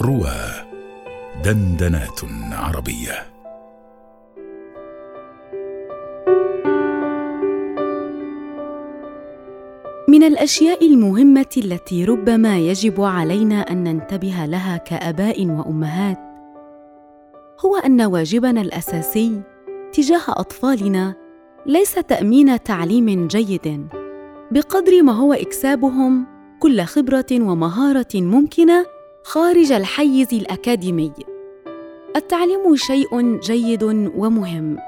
روى دندنات عربية. من الأشياء المهمة التي ربما يجب علينا أن ننتبه لها كآباء وأمهات هو أن واجبنا الأساسي تجاه أطفالنا ليس تأمين تعليم جيد بقدر ما هو إكسابهم كل خبرة ومهارة ممكنة خارج الحيز الأكاديمي. التعليم شيء جيد ومهم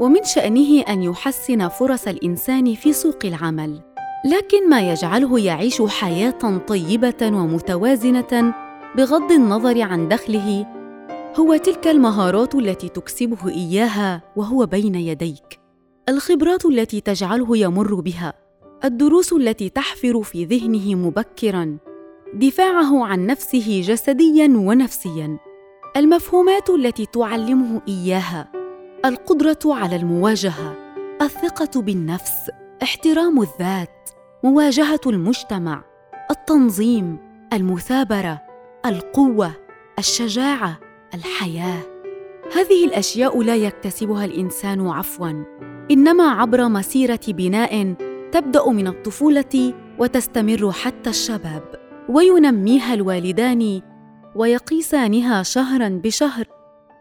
ومن شأنه أن يحسن فرص الإنسان في سوق العمل. لكن ما يجعله يعيش حياة طيبة ومتوازنة بغض النظر عن دخله هو تلك المهارات التي تكسبه إياها وهو بين يديك. الخبرات التي تجعله يمر بها الدروس التي تحفر في ذهنه مبكرا. دفاعه عن نفسه جسديا ونفسيا. المفهومات التي تعلمه إياها القدرة على المواجهة الثقة بالنفس احترام الذات مواجهة المجتمع التنظيم المثابرة القوة الشجاعة الحياة. هذه الأشياء لا يكتسبها الإنسان عفوا إنما عبر مسيرة بناء تبدأ من الطفولة وتستمر حتى الشباب. وينميها الوالدان ويقيسانها شهرا بشهر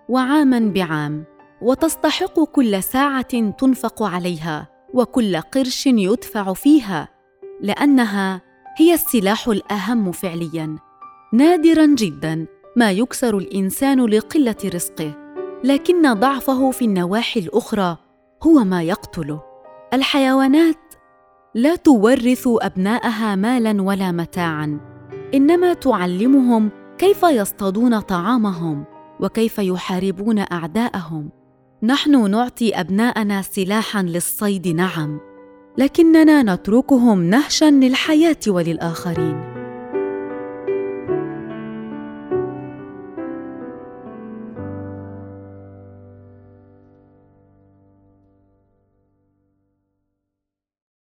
وعاما بعام وتستحق كل ساعة تنفق عليها وكل قرش يدفع فيها لأنها هي السلاح الأهم فعليا. نادرا جدا ما يكسر الإنسان لقلة رزقه لكن ضعفه في النواحي الأخرى هو ما يقتله. الحيوانات لا تورث أبناءها مالا ولا متاعا. إنما تعلمهم كيف يصطادون طعامهم وكيف يحاربون أعداءهم. نحن نعطي أبناءنا سلاحا للصيد نعم لكننا نتركهم نهشا للحياة وللآخرين.